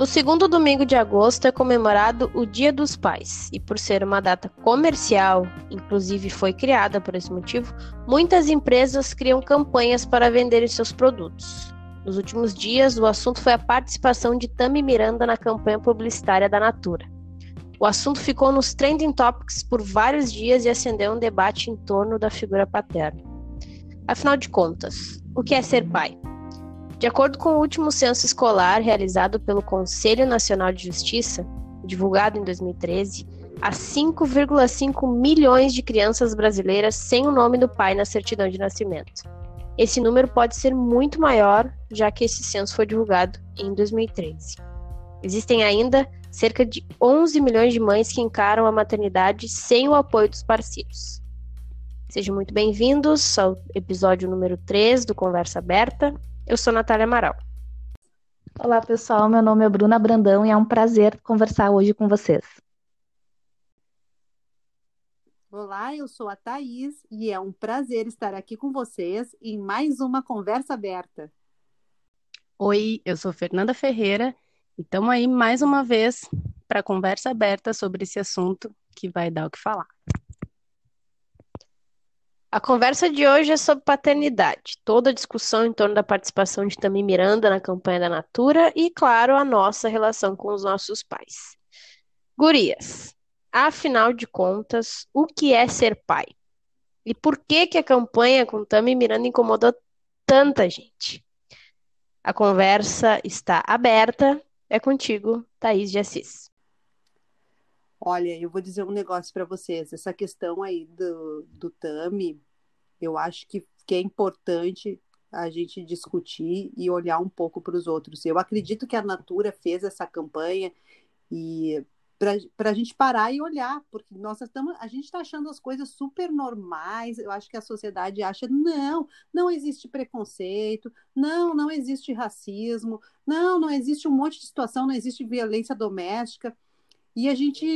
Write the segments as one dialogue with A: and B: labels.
A: No segundo domingo de agosto é comemorado o Dia dos Pais, e por ser uma data comercial, inclusive foi criada por esse motivo, muitas empresas criam campanhas para vender seus produtos. Nos últimos dias, o assunto foi a participação de Tami Miranda na campanha publicitária da Natura. O assunto ficou nos trending topics por vários dias e acendeu um debate em torno da figura paterna. Afinal de contas, o que é ser pai? De acordo com o último censo escolar realizado pelo Conselho Nacional de Justiça, divulgado em 2013, há 5,5 milhões de crianças brasileiras sem o nome do pai na certidão de nascimento. Esse número pode ser muito maior, já que esse censo foi divulgado em 2013. Existem ainda cerca de 11 milhões de mães que encaram a maternidade sem o apoio dos parceiros. Sejam muito bem-vindos ao episódio número 3 do Conversa Aberta. Eu sou Natália Amaral.
B: Olá, pessoal. Meu nome é Bruna Brandão e é um prazer conversar hoje com vocês.
C: Olá, eu sou a Thaís e é um prazer estar aqui com vocês em mais uma conversa aberta.
D: Oi, eu sou Fernanda Ferreira e estamos aí mais uma vez para conversa aberta sobre esse assunto que vai dar o que falar.
A: A conversa de hoje é sobre paternidade, toda a discussão em torno da participação de Tami Miranda na campanha da Natura e, claro, a nossa relação com os nossos pais. Gurias, afinal de contas, o que é ser pai? E por que que a campanha com Tami Miranda incomodou tanta gente? A conversa está aberta. É contigo, Thaís de Assis.
C: Olha, eu vou dizer um negócio para vocês. Essa questão aí do, do Tami, eu acho que, que é importante a gente discutir e olhar um pouco para os outros. Eu acredito que a Natura fez essa campanha e para a gente parar e olhar, porque nós estamos, a gente está achando as coisas super normais. Eu acho que a sociedade acha não, não existe preconceito, não, não existe racismo, não, não existe um monte de situação, não existe violência doméstica. E a gente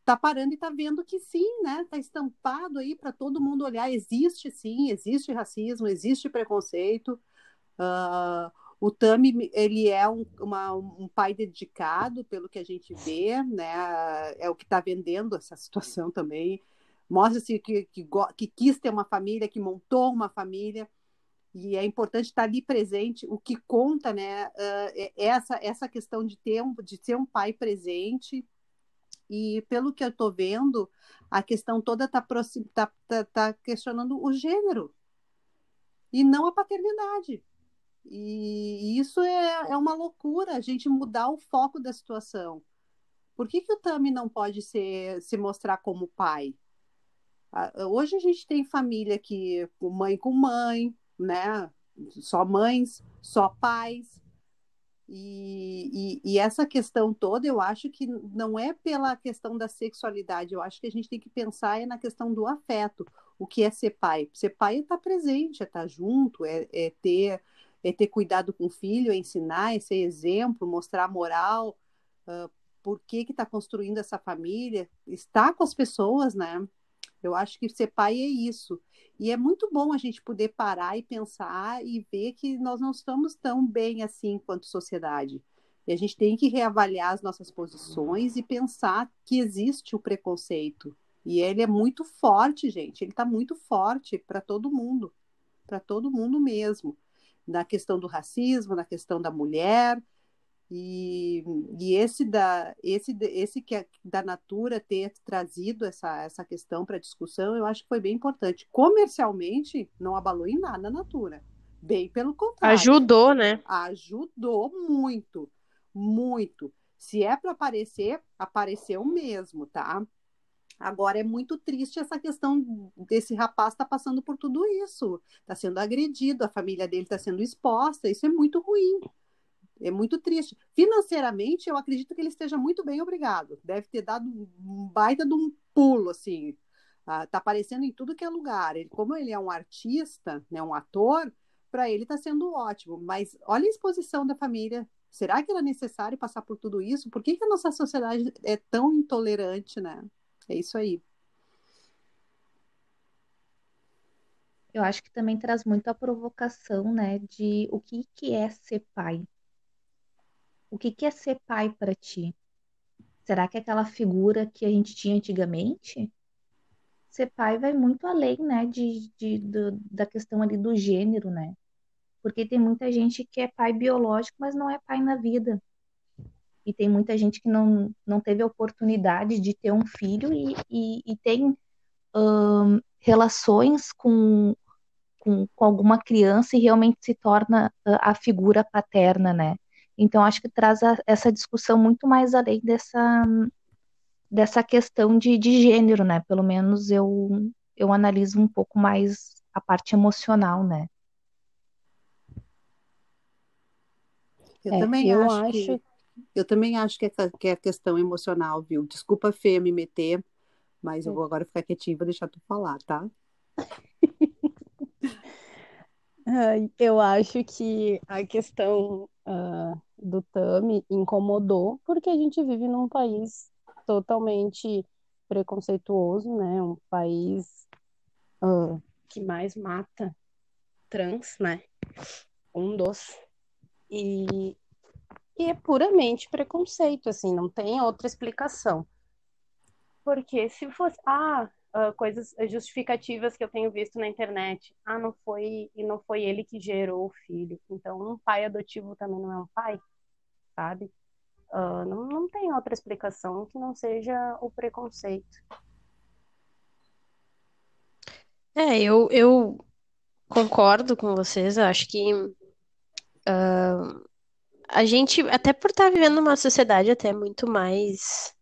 C: está parando e está vendo que sim, né? Está estampado aí para todo mundo olhar. Existe sim, existe racismo, existe preconceito. Uh, o Tami, ele é um, uma, um pai dedicado, pelo que a gente vê, né? É o que está vendendo essa situação também. Mostra-se que, que, que quis ter uma família, que montou uma família e é importante estar ali presente. O que conta, né, uh, essa essa questão de ter um, de ser um pai presente. E pelo que eu estou vendo, a questão toda está tá, tá, tá questionando o gênero e não a paternidade. E isso é, é uma loucura, a gente mudar o foco da situação. Por que, que o Tami não pode ser, se mostrar como pai? Hoje a gente tem família que mãe com mãe, né? Só mães, só pais. E, e, e, essa questão toda, eu acho que não é pela questão da sexualidade, eu acho que a gente tem que pensar é na questão do afeto. O que é ser pai? Ser pai é estar presente, é estar junto, é, é ter é ter cuidado com o filho, é ensinar, é ser exemplo, mostrar moral, uh, por que está construindo essa família, estar com as pessoas, né? Eu acho que ser pai é isso. E é muito bom a gente poder parar e pensar e ver que nós não estamos tão bem assim quanto sociedade. E a gente tem que reavaliar as nossas posições e pensar que existe o preconceito. E ele é muito forte, gente. Ele está muito forte para todo mundo, para todo mundo mesmo na questão do racismo, na questão da mulher, e, e esse da esse esse que é da Natura ter trazido essa, essa questão para discussão, eu acho que foi bem importante. Comercialmente, não abalou em nada a Natura. Bem pelo contrário.
A: Ajudou, né?
C: Ajudou muito, muito. Se é para aparecer, apareceu mesmo, tá? Agora é muito triste essa questão desse rapaz estar tá passando por tudo isso, está sendo agredido, a família dele está sendo exposta, isso é muito ruim. É muito triste. Financeiramente, eu acredito que ele esteja muito bem, obrigado. Deve ter dado um baita de um pulo, assim. Ah, tá aparecendo em tudo que é lugar. Ele, como ele é um artista, né, um ator, para ele está sendo ótimo. Mas olha a exposição da família. Será que era necessário passar por tudo isso? Por que, que a nossa sociedade é tão intolerante, né? É isso aí.
B: Eu acho que também traz muito a provocação, né, de o que, que é ser pai. O que, que é ser pai para ti? Será que é aquela figura que a gente tinha antigamente? Ser pai vai muito além, né, de, de, de, da questão ali do gênero, né? Porque tem muita gente que é pai biológico, mas não é pai na vida. E tem muita gente que não, não teve a oportunidade de ter um filho e, e, e tem relações com, com, com, alguma criança e realmente se torna a figura paterna, né? Então, acho que traz a, essa discussão muito mais além dessa, dessa questão de, de gênero, né? Pelo menos eu, eu analiso um pouco mais a parte emocional, né?
C: Eu é, também eu acho, acho que, eu também acho que é, que é questão emocional, viu? Desculpa, Fê, me meter, mas eu vou agora ficar quietinho e vou deixar tu falar, tá?
D: eu acho que a questão uh, do Tami incomodou porque a gente vive num país totalmente preconceituoso, né? Um país uh, que mais mata trans, né? Um dos e, e é puramente preconceito, assim, não tem outra explicação. Porque se fosse, ah, uh, coisas justificativas que eu tenho visto na internet, ah, não foi, e não foi ele que gerou o filho, então um pai adotivo também não é um pai, sabe? Uh, não, não tem outra explicação que não seja o preconceito.
A: É, eu, eu concordo com vocês, acho que Uh, a gente, até por estar tá vivendo numa sociedade até muito mais.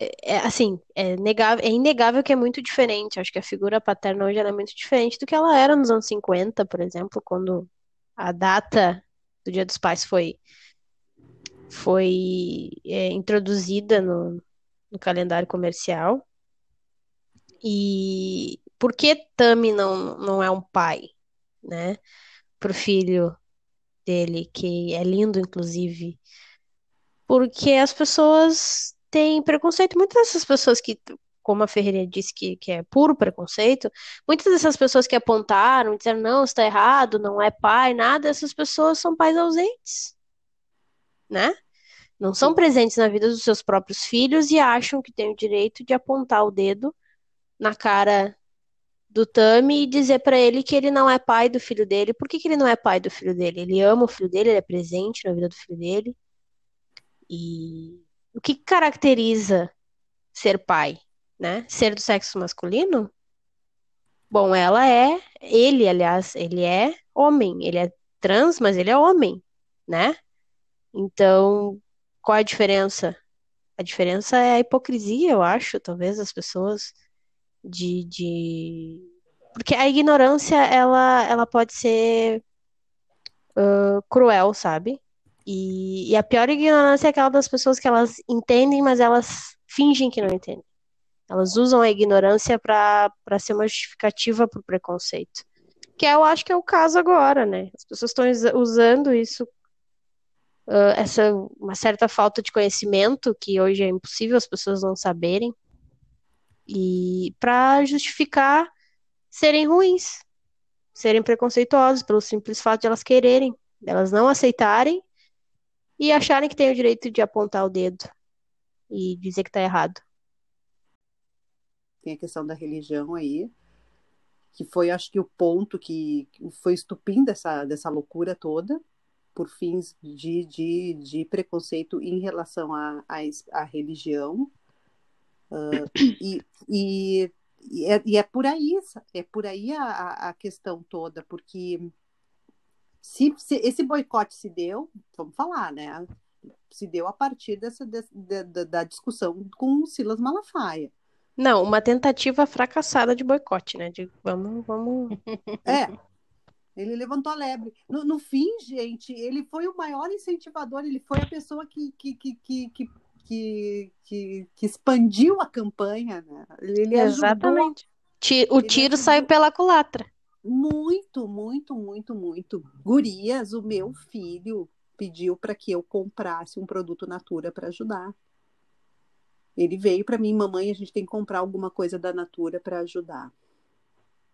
A: É, é, assim, é, negável, é inegável que é muito diferente. Acho que a figura paterna hoje é muito diferente do que ela era nos anos 50, por exemplo, quando a data do Dia dos Pais foi, foi é, introduzida no, no calendário comercial. E por que Tami não, não é um pai, né? Pro filho dele, que é lindo, inclusive, porque as pessoas têm preconceito. Muitas dessas pessoas que, como a Ferreira disse, que, que é puro preconceito, muitas dessas pessoas que apontaram, disseram, não, está errado, não é pai, nada, essas pessoas são pais ausentes, né? Não são presentes na vida dos seus próprios filhos e acham que têm o direito de apontar o dedo na cara do Tami e dizer para ele que ele não é pai do filho dele. Por que, que ele não é pai do filho dele? Ele ama o filho dele, ele é presente na vida do filho dele. E o que caracteriza ser pai, né? Ser do sexo masculino? Bom, ela é, ele, aliás, ele é homem, ele é trans, mas ele é homem, né? Então, qual a diferença? A diferença é a hipocrisia, eu acho, talvez, das pessoas de, de... porque a ignorância ela, ela pode ser uh, cruel, sabe? E, e, a pior ignorância é aquela das pessoas que elas entendem, mas elas fingem que não entendem. Elas usam a ignorância para ser uma justificativa para o preconceito. Que eu acho que é o caso agora, né? As pessoas estão usando isso, uh, essa uma certa falta de conhecimento, que hoje é impossível as pessoas não saberem, e para justificar serem ruins, serem preconceituosos pelo simples fato de elas quererem, elas não aceitarem e acharem que têm o direito de apontar o dedo e dizer que está errado.
C: Tem a questão da religião aí, que foi, acho que, o ponto que foi estupim dessa, dessa loucura toda, por fins de, de, de preconceito em relação à a, a, a, religião. Uh, e, e, e, é, e, é, por aí, é por aí a, a questão toda, porque se, se, esse boicote se deu, vamos falar, né? Se deu a partir dessa, de, de, da discussão com o Silas Malafaia.
A: Não, uma tentativa fracassada de boicote, né? De, vamos, vamos.
C: É. Ele levantou a lebre. No, no, fim, gente, ele foi o maior incentivador, ele foi a pessoa que, que, que, que, que que, que, expandiu a campanha, né?
A: Ele Exatamente. Ajudou, o tiro saiu pela culatra.
C: Muito, muito, muito, muito. Gurias, o meu filho pediu para que eu comprasse um produto Natura para ajudar. Ele veio para mim, mamãe, a gente tem que comprar alguma coisa da Natura para ajudar.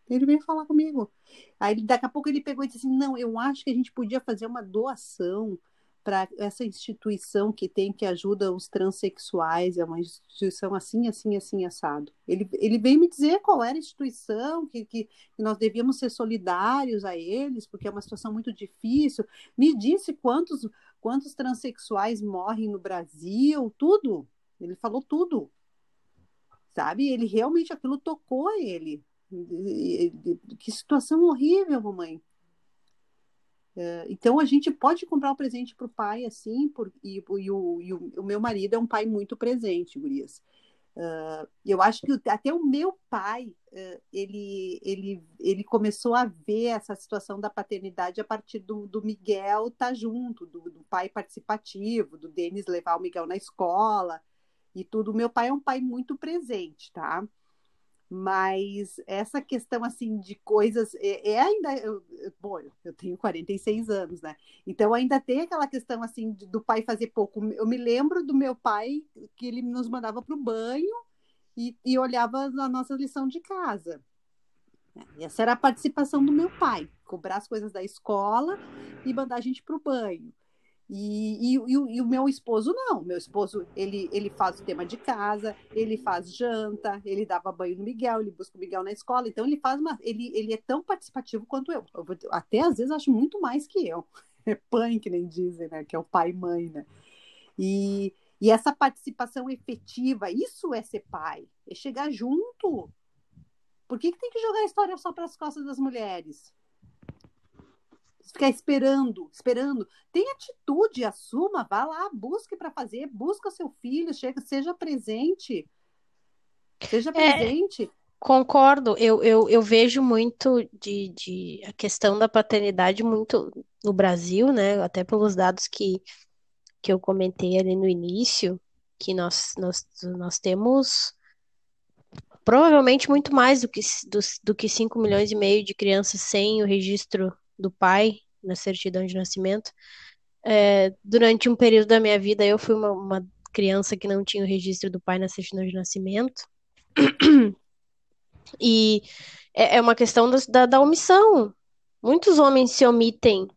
C: Ele veio falar comigo. Aí daqui a pouco ele pegou e disse assim: "Não, eu acho que a gente podia fazer uma doação para essa instituição que tem que ajuda os transexuais, é uma instituição assim, assim, assim, assado. Ele, ele veio me dizer qual era a instituição, que, que, que nós devíamos ser solidários a eles, porque é uma situação muito difícil. Me disse quantos, quantos transexuais morrem no Brasil, tudo. Ele falou tudo. Sabe? Ele realmente aquilo tocou ele. Que situação horrível, mamãe. Uh, então a gente pode comprar um presente para o pai assim, por, e, e, o, e o, meu marido é um pai muito presente, Gurias. Uh, eu acho que até o meu pai uh, ele, ele, ele começou a ver essa situação da paternidade a partir do, do Miguel estar tá junto, do, do pai participativo, do Denis levar o Miguel na escola e tudo. O meu pai é um pai muito presente, tá? Mas essa questão assim de coisas é, é ainda eu, bom, eu tenho 46 anos, né? Então ainda tem aquela questão assim de, do pai fazer pouco. Eu me lembro do meu pai que ele nos mandava para o banho e, e olhava a nossa lição de casa. Essa era a participação do meu pai, cobrar as coisas da escola e mandar a gente para o banho. E, e, e, e, o meu esposo não, meu esposo ele, ele faz o tema de casa, ele faz janta, ele dava banho no Miguel, ele busca o Miguel na escola, então ele faz uma, ele, ele é tão participativo quanto eu, eu até às vezes acho muito mais que eu, é pai que nem dizem, né, que é o pai e mãe, né, e, e essa participação efetiva, isso é ser pai, é chegar junto, por que, que tem que jogar a história só para as costas das mulheres? Ficar esperando, esperando. Tem atitude, assuma, vá lá, busque para fazer, busca seu filho, chega, seja presente. Seja é, presente.
A: Concordo, eu, eu, eu vejo muito de, de a questão da paternidade muito no Brasil, né? Até pelos dados que, que eu comentei ali no início, que nós, nós, nós temos provavelmente muito mais do que, do, do que 5 milhões e meio de crianças sem o registro do pai na certidão de nascimento. É, durante um período da minha vida, eu fui uma, uma, criança que não tinha o registro do pai na certidão de nascimento. E é, é uma questão da, da, da omissão. Muitos homens se omitem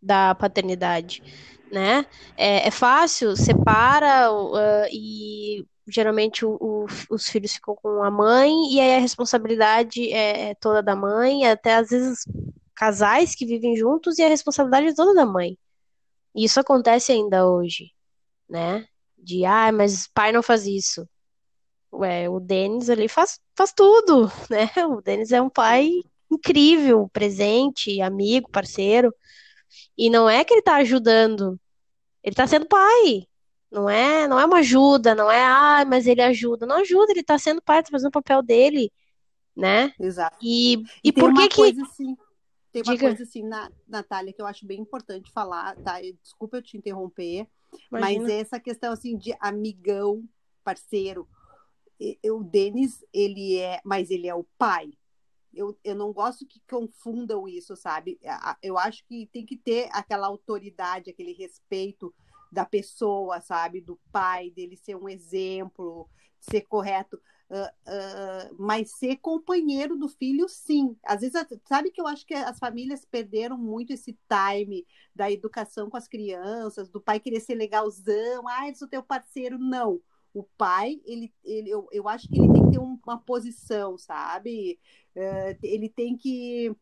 A: da paternidade, né? É, é fácil, separa uh, e geralmente o, o, os filhos ficam com a mãe e aí a responsabilidade é, é toda da mãe, até às vezes casais que vivem juntos e a responsabilidade é toda da mãe. E isso acontece ainda hoje, né? De, ah, mas pai não faz isso. Ué, o Denis ali faz, faz tudo, né? O Denis é um pai incrível, presente, amigo, parceiro. E não é que ele tá ajudando, ele tá sendo pai. Não é, não é uma ajuda, não é, ah, mas ele ajuda. Não ajuda, ele tá sendo pai, tá fazendo o papel dele, né?
C: Exato.
A: E, e, e por que que...
C: Assim tem uma Diga. coisa assim, na, Natália, que eu acho bem importante falar, tá? Desculpa eu te interromper, Imagina. mas é essa questão assim de amigão, parceiro. O Denis, ele é, mas ele é o pai. Eu, eu não gosto que confundam isso, sabe? Eu acho que tem que ter aquela autoridade, aquele respeito da pessoa, sabe? Do pai, dele ser um exemplo, ser correto. Uh, uh, mas ser companheiro do filho, sim. Às vezes, sabe que eu acho que as famílias perderam muito esse time da educação com as crianças, do pai querer ser legalzão, ah, eu sou teu parceiro. Não. O pai, ele, ele eu, eu acho que ele tem que ter um, uma posição, sabe? Uh, ele tem que.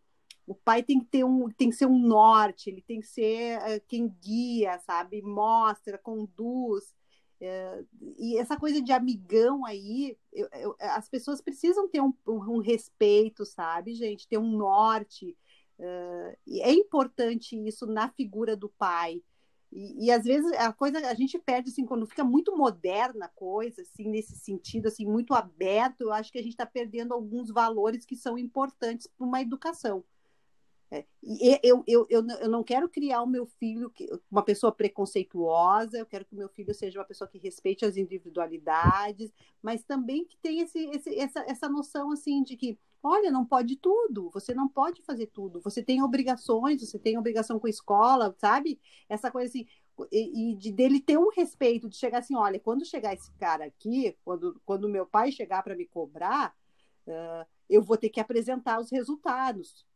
C: O pai tem que ter um, tem que ser um norte, ele tem que ser quem guia, sabe? Mostra, conduz. É, e essa coisa de amigão aí, eu, eu, as pessoas precisam ter um, um, respeito, sabe, gente? Ter um norte. Uh, e é importante isso na figura do pai. E, e, às vezes a coisa a gente perde assim quando fica muito moderna a coisa, assim nesse sentido, assim muito aberto. Eu acho que a gente está perdendo alguns valores que são importantes para uma educação. É, eu, eu, eu, eu não quero criar o meu filho uma pessoa preconceituosa, eu quero que o meu filho seja uma pessoa que respeite as individualidades, mas também que tenha esse, esse, essa, essa noção assim de que, olha, não pode tudo, você não pode fazer tudo, você tem obrigações, você tem obrigação com a escola, sabe? Essa coisa assim, e, e de, dele ter um respeito, de chegar assim, olha, quando chegar esse cara aqui, quando, quando meu pai chegar para me cobrar, uh, eu vou ter que apresentar os resultados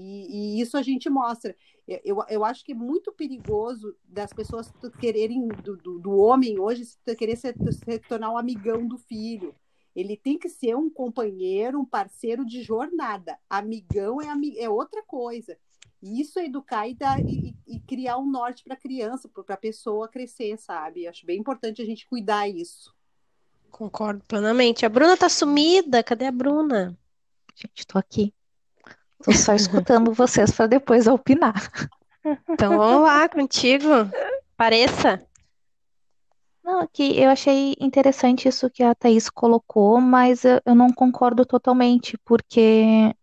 C: E, e, isso a gente mostra. Eu, eu acho que é muito perigoso das pessoas quererem, do, do, do homem hoje, querer se, se tornar um amigão do filho. Ele tem que ser um companheiro, um parceiro de jornada. Amigão é, é outra coisa. Isso é educar e, dar, e, e criar um norte para a criança, para a pessoa crescer, sabe? Acho bem importante a gente cuidar isso.
A: Concordo plenamente. A Bruna tá sumida. Cadê a Bruna?
B: Gente, tô aqui. Tô só escutando vocês para depois opinar.
A: Então vamos lá contigo. Pareça.
B: Não, que eu achei interessante isso que a Thaís colocou, mas eu, eu não concordo totalmente, porque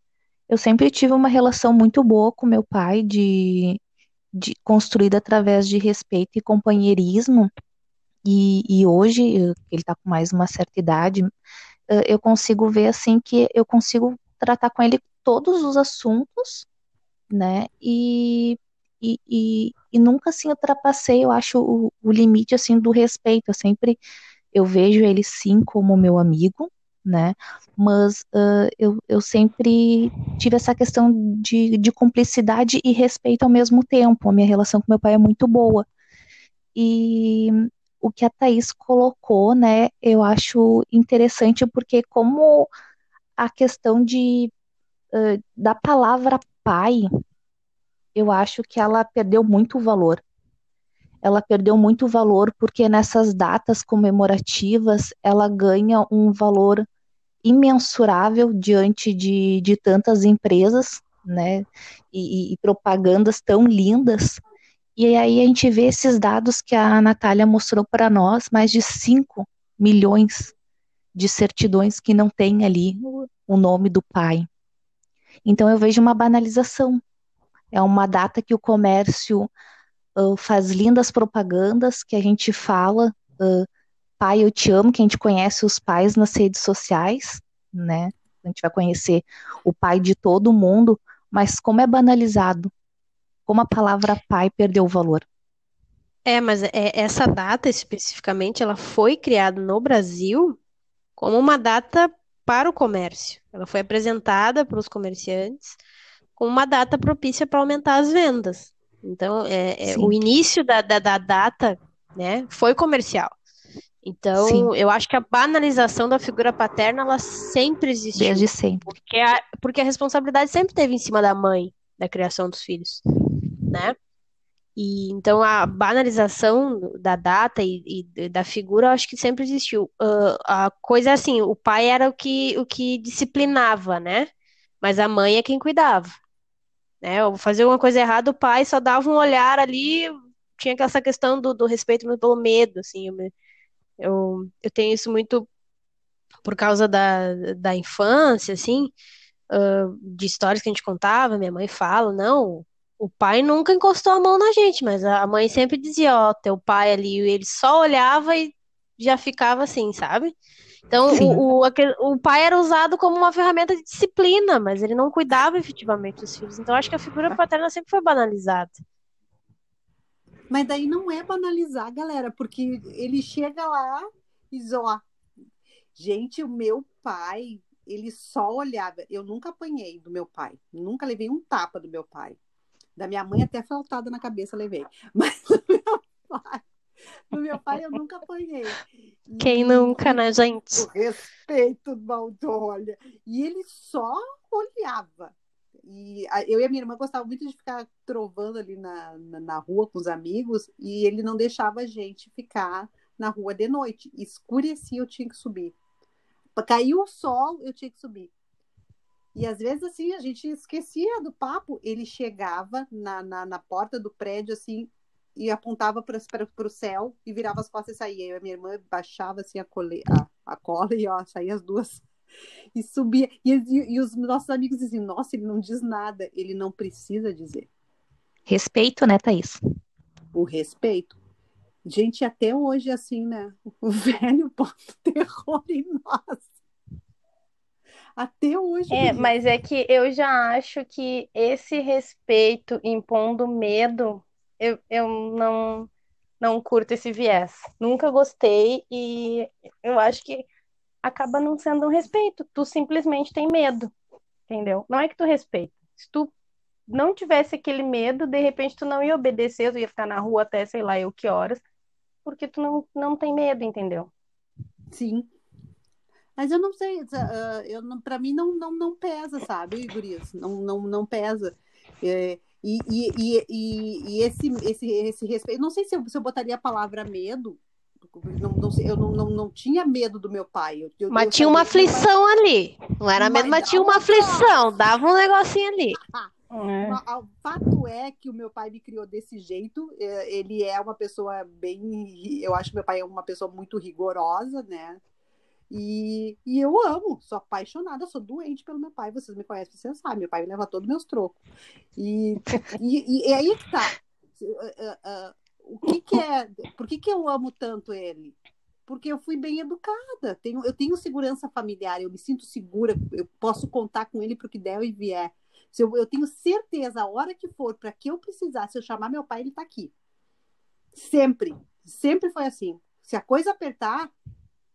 B: eu sempre tive uma relação muito boa com meu pai, de, de construída através de respeito e companheirismo. E, e hoje, ele está com mais uma certa idade, eu consigo ver assim que eu consigo tratar com ele todos os assuntos, né? E, e, e, e nunca assim ultrapassei, eu acho, o, o, limite assim do respeito. Eu sempre eu vejo ele sim como meu amigo, né? Mas uh, eu, eu sempre tive essa questão de, de cumplicidade e respeito ao mesmo tempo. A minha relação com meu pai é muito boa. E o que a Thaís colocou, né, eu acho interessante porque como a questão de da palavra pai, eu acho que ela perdeu muito valor. Ela perdeu muito valor porque nessas datas comemorativas ela ganha um valor imensurável diante de, de tantas empresas, né? E, e propagandas tão lindas. E aí a gente vê esses dados que a Natália mostrou para nós, mais de 5 milhões de certidões que não tem ali o nome do pai. Então eu vejo uma banalização. É uma data que o comércio uh, faz lindas propagandas, que a gente fala, uh, pai, eu te amo, que a gente conhece os pais nas redes sociais, né? A gente vai conhecer o pai de todo mundo, mas como é banalizado, como a palavra pai perdeu o valor.
A: É, mas é, essa data especificamente, ela foi criada no Brasil como uma data para o comércio. Ela foi apresentada para os comerciantes como uma data propícia para aumentar as vendas. Então, é, é o início da, da, da, data né, foi comercial. Então, Sim. eu acho que a banalização da figura paterna, ela sempre existiu.
B: Desde sempre.
A: Porque a, porque a responsabilidade sempre teve em cima da mãe, da criação dos filhos, né? E então a banalização da data e, e da figura, eu acho que sempre existiu. Uh, a coisa é assim, o pai era o que, o que disciplinava, né? Mas a mãe é quem cuidava. Né? Eu fazer uma coisa errada, o pai só dava um olhar ali, tinha essa questão do, do respeito pelo medo, assim. Eu, eu, eu tenho isso muito por causa da, da infância, assim, uh, de histórias que a gente contava, minha mãe fala, não, o pai nunca encostou a mão na gente, mas a mãe sempre dizia, ó, teu pai ali, ele só olhava e já ficava assim, sabe? Então, o, o, o, pai era usado como uma ferramenta de disciplina, mas ele não cuidava efetivamente dos filhos. Então, acho que a figura paterna sempre foi banalizada.
C: Mas daí não é banalizar, galera, porque ele chega lá e diz, ó, gente, o meu pai, ele só olhava. Eu nunca apanhei do meu pai, nunca levei um tapa do meu pai. Da minha mãe até faltada na cabeça levei. Mas do meu pai, do meu pai eu nunca apanhei.
A: Quem nunca, né, gente?
C: O respeito do olha. E ele só olhava. E eu e a minha irmã gostavam muito de ficar trovando ali na, na, na, rua com os amigos, e ele não deixava a gente ficar na rua de noite. Escurecia, eu tinha que subir. Caiu o sol, eu tinha que subir. E às vezes, assim, a gente esquecia do papo. Ele chegava na, na, na porta do prédio, assim, e apontava para o céu e virava as costas e saía. Eu e a minha irmã baixava, assim, a, cole, a, a cola e, ó, saía as duas. E subia. E, e, e os nossos amigos diziam, nossa, ele não diz nada. Ele não precisa dizer.
B: Respeito, né, Thaís?
C: O respeito. Gente, até hoje, assim, né? O velho bota terror em nós. Até hoje.
D: É, mas é que eu já acho que esse respeito impondo medo, eu, eu não, não curto esse viés. Nunca gostei e eu acho que acaba não sendo um respeito. Tu simplesmente tem medo, entendeu? Não é que tu respeita. Se tu não tivesse aquele medo, de repente tu não ia obedecer, tu ia ficar na rua até sei lá eu que horas, porque tu não, não tem medo, entendeu?
C: Sim. Mas eu não sei, uh, eu não, para mim não, não, não pesa, sabe, Gurias? Não, não, não pesa. É, e, e, e, e, esse, esse, esse respeito, não sei se eu, se eu botaria a palavra medo, não, não, eu não, não, não tinha medo do meu pai. Eu, eu,
A: mas
C: eu
A: tinha uma aflição ali. Não era medo, mas, mas tinha uma aflição. Dava um negocinho ali.
C: É. O fato é que o meu pai me criou desse jeito. É, ele é uma pessoa bem. Eu acho que meu pai é uma pessoa muito rigorosa, né? E, e eu amo, sou apaixonada, sou doente pelo meu pai. Vocês me conhecem, vocês sabem. Meu pai me leva todos meus trocos. E, e, e, aí que tá. Uh, uh, o que, que é. Por que, que eu amo tanto ele? Porque eu fui bem educada. Tenho, eu tenho segurança familiar, eu me sinto segura, eu posso contar com ele para o que der e vier. Se eu, eu tenho certeza, a hora que for, para que eu precisar, se eu chamar meu pai, ele está aqui. Sempre. Sempre foi assim. Se a coisa apertar,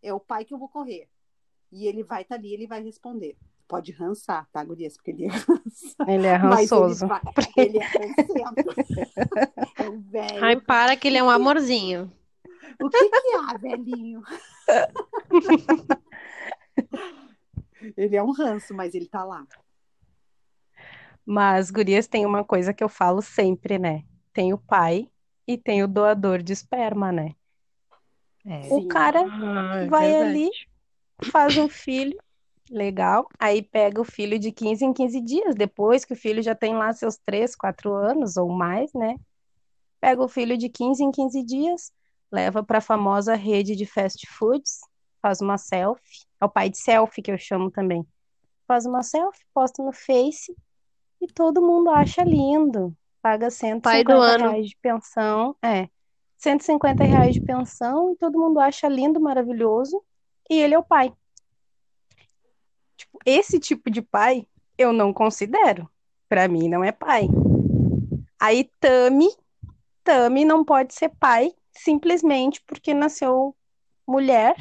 C: é o pai que eu vou correr. E ele vai estar tá ali, ele vai responder. Pode rançar, tá, Gurias? Porque ele é rançoso.
D: Ele é rançoso.
C: Ele, ele é rançento. é um velho.
A: Ai, para que ele é um amorzinho.
C: O que que há, velhinho? ele é um ranço, mas ele tá lá.
D: Mas, gurias, tem uma coisa que eu falo sempre, né? Tem o pai e tem o doador de esperma, né? É. O cara ah, é vai verdade. ali, faz um filho, legal, aí pega o filho de 15 em 15 dias, depois que o filho já tem lá seus 3, 4 anos ou mais, né? Pega o filho de 15 em 15 dias, leva para a famosa rede de fast foods, faz uma selfie, é o pai de selfie que eu chamo também. Faz uma selfie, posta no Face e todo mundo acha lindo. Paga 150 reais de pensão. É. 150 reais de pensão e todo mundo acha lindo, maravilhoso. E ele é o pai. Tipo, esse tipo de pai eu não considero. Para mim não é pai. Aí Tami, Tami não pode ser pai simplesmente porque nasceu mulher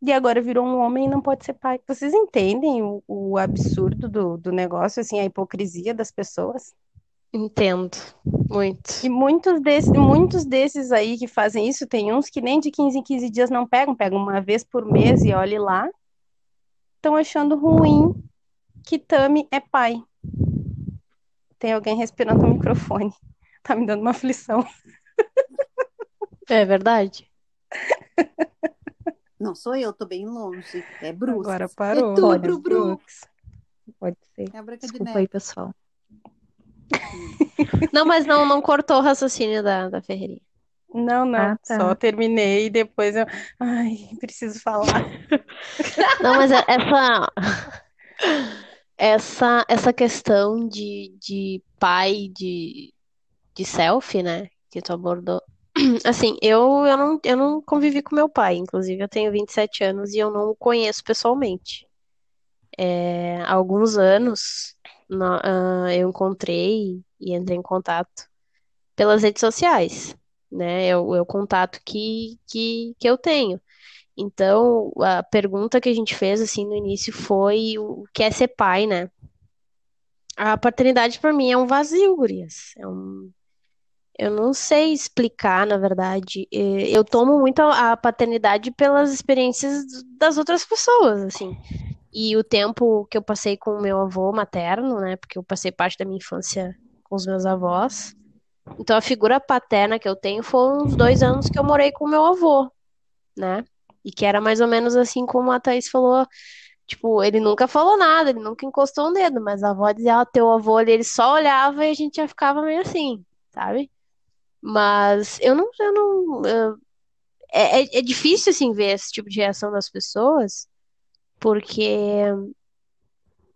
D: e agora virou um homem e não pode ser pai. Vocês entendem o, o absurdo do, do negócio, assim, a hipocrisia das pessoas?
A: Entendo, muito.
D: E muitos, desse, muitos desses aí que fazem isso, tem uns que nem de 15 em 15 dias não pegam, pegam uma vez por mês e olhe lá, estão achando ruim que Tami é pai. Tem alguém respirando no microfone. Tá me dando uma aflição.
A: É verdade.
C: Não sou eu, tô bem longe. É Bruce.
D: Agora parou.
C: É tu, Pode, Bru, Bru.
D: Pode ser.
C: É
B: Desculpa
C: de
B: aí, pessoal.
A: Não, mas não, não cortou o raciocínio da, da Ferreirinha.
D: Não, não.
B: Ah, tá.
D: Só terminei e depois eu. Ai, preciso falar.
A: Não, mas é- essa. Essa, essa questão de, de pai de, de selfie, né? Que tu abordou. Assim, eu, eu, não, eu não convivi com meu pai, inclusive eu tenho 27 anos e eu não o conheço pessoalmente. É, há alguns anos no- ah, eu encontrei e entrei em contato pelas redes sociais, né? É o, é o contato que, que, que eu tenho. Então, a pergunta que a gente fez assim no início foi o que é ser pai, né? A paternidade para mim é um vazio, gurias. É um, eu não sei explicar, na verdade. É, Eu tomo muito a paternidade pelas experiências das outras pessoas, assim. E o tempo que eu passei com o meu avô materno, né? Porque eu passei parte da minha infância com os meus avós. Então a figura paterna que eu tenho foram os dois anos que eu morei com o meu avô, né? E que era mais ou menos assim como a Thaís falou. Tipo, ele nunca falou nada, ele nunca encostou o dedo, mas a avó dizia, ah, teu avô ele só olhava e a gente já ficava meio assim, sabe? Mas eu não, eu não, eu- é, é, é difícil assim ver esse tipo de reação das pessoas, porque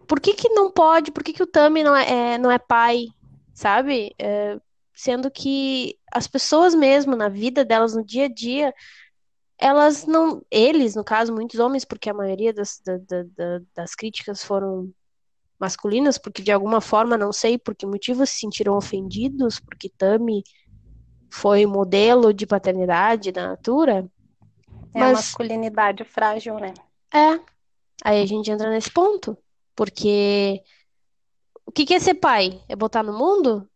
A: por que que não pode? Por que que o Tami não é, é- não é pai, sabe? É, sendo que as pessoas mesmo na vida delas no dia a dia, elas não, eles, no caso, muitos homens, porque a maioria das, da- da- da- das críticas foram masculinas, porque de alguma forma, não sei por que motivo, se sentiram ofendidos, porque Tami foi modelo de paternidade da Natura,
D: É a
A: mas
D: masculinidade frágil, né?
A: é, aí a gente entra nesse ponto, porque O que que é ser pai? É botar no mundo?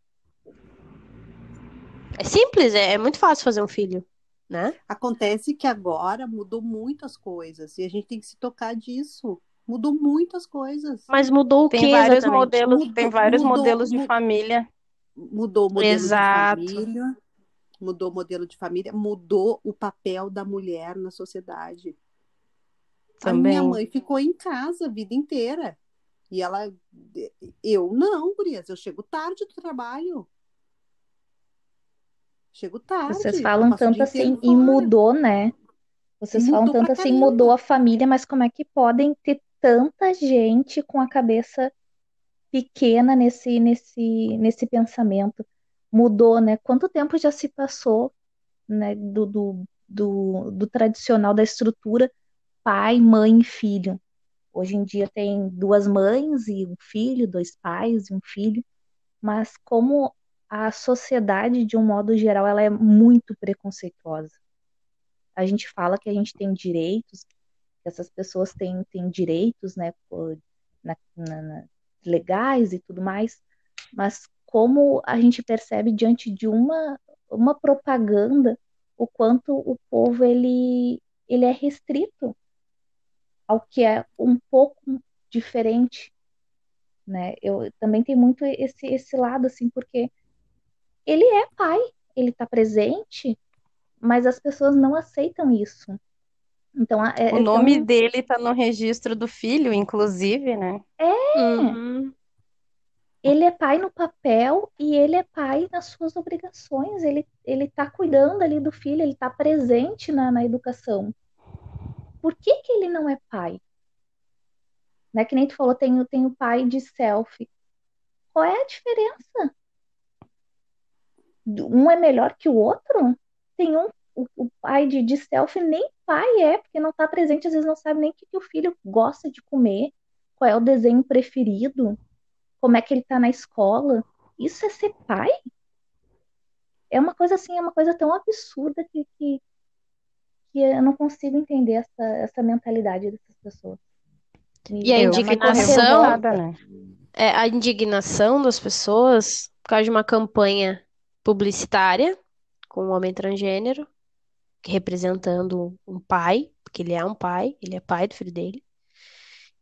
A: É simples, é, é muito fácil fazer um filho, né?
C: Acontece que agora mudou muitas coisas e a gente tem que se tocar disso. Mudou muitas coisas.
A: Mas mudou o
D: Tem
A: que
D: vários
A: exatamente?
D: modelos,
C: Mudou-
D: tem vários
C: mudou-
D: modelos de família.
C: Mudou o modelo
A: Exato.
C: de família, mudou o modelo de família, mudou o papel da mulher na sociedade. A minha
D: Também.
C: mãe ficou em casa a vida inteira. E ela. Eu não, Gurias, eu chego tarde do trabalho. Chego tarde.
B: Vocês falam tanto assim e mudou, né? Vocês falam
C: Mudou
B: tanto
C: pra
B: assim,
C: caramba.
B: mudou a família, mas como é que podem ter tanta gente com a cabeça pequena nesse, nesse, nesse pensamento? Mudou, né? Quanto tempo já se passou, né, do, do, do, do tradicional da estrutura pai, mãe e filho? Hoje em dia tem duas mães e um filho, dois pais e um filho, mas como a sociedade, de um modo geral, ela é muito preconceituosa. A gente fala que a gente tem direitos, que essas pessoas têm, têm direitos, né, na- na- legais e tudo mais, mas como a gente percebe diante de uma, uma propaganda o quanto o povo ele, ele é restrito ao que é um pouco diferente, né? Eu também tem muito esse esse lado assim, porque ele é pai, ele está presente, mas as pessoas não aceitam isso. Então, é,
D: O
B: é
D: nome
B: tão-
D: dele tá no registro do filho, inclusive, né?
A: Uhum.
B: ele é pai no papel e ele é pai nas suas obrigações. Ele ele está cuidando ali do filho, ele está presente na, na educação. Por que que ele não é pai? Né? Que nem tu falou, tem, tem o pai de selfie. Qual é a diferença? Um é melhor que o outro? Tem um, o, o pai de, de selfie nem pai é, porque não está presente, às vezes não sabe nem o que, que o filho gosta de comer, qual é o desenho preferido, como é que ele está na escola. Isso é ser pai? É uma coisa assim, é uma coisa tão absurda que, que, que eu não consigo entender essa, essa mentalidade dessas pessoas.
A: E a
B: dá uma
A: indignação-
D: né?
A: É a indignação das pessoas por causa de uma campanha publicitária com um homem transgênero, representando um pai, porque ele é um pai, ele é pai do filho dele.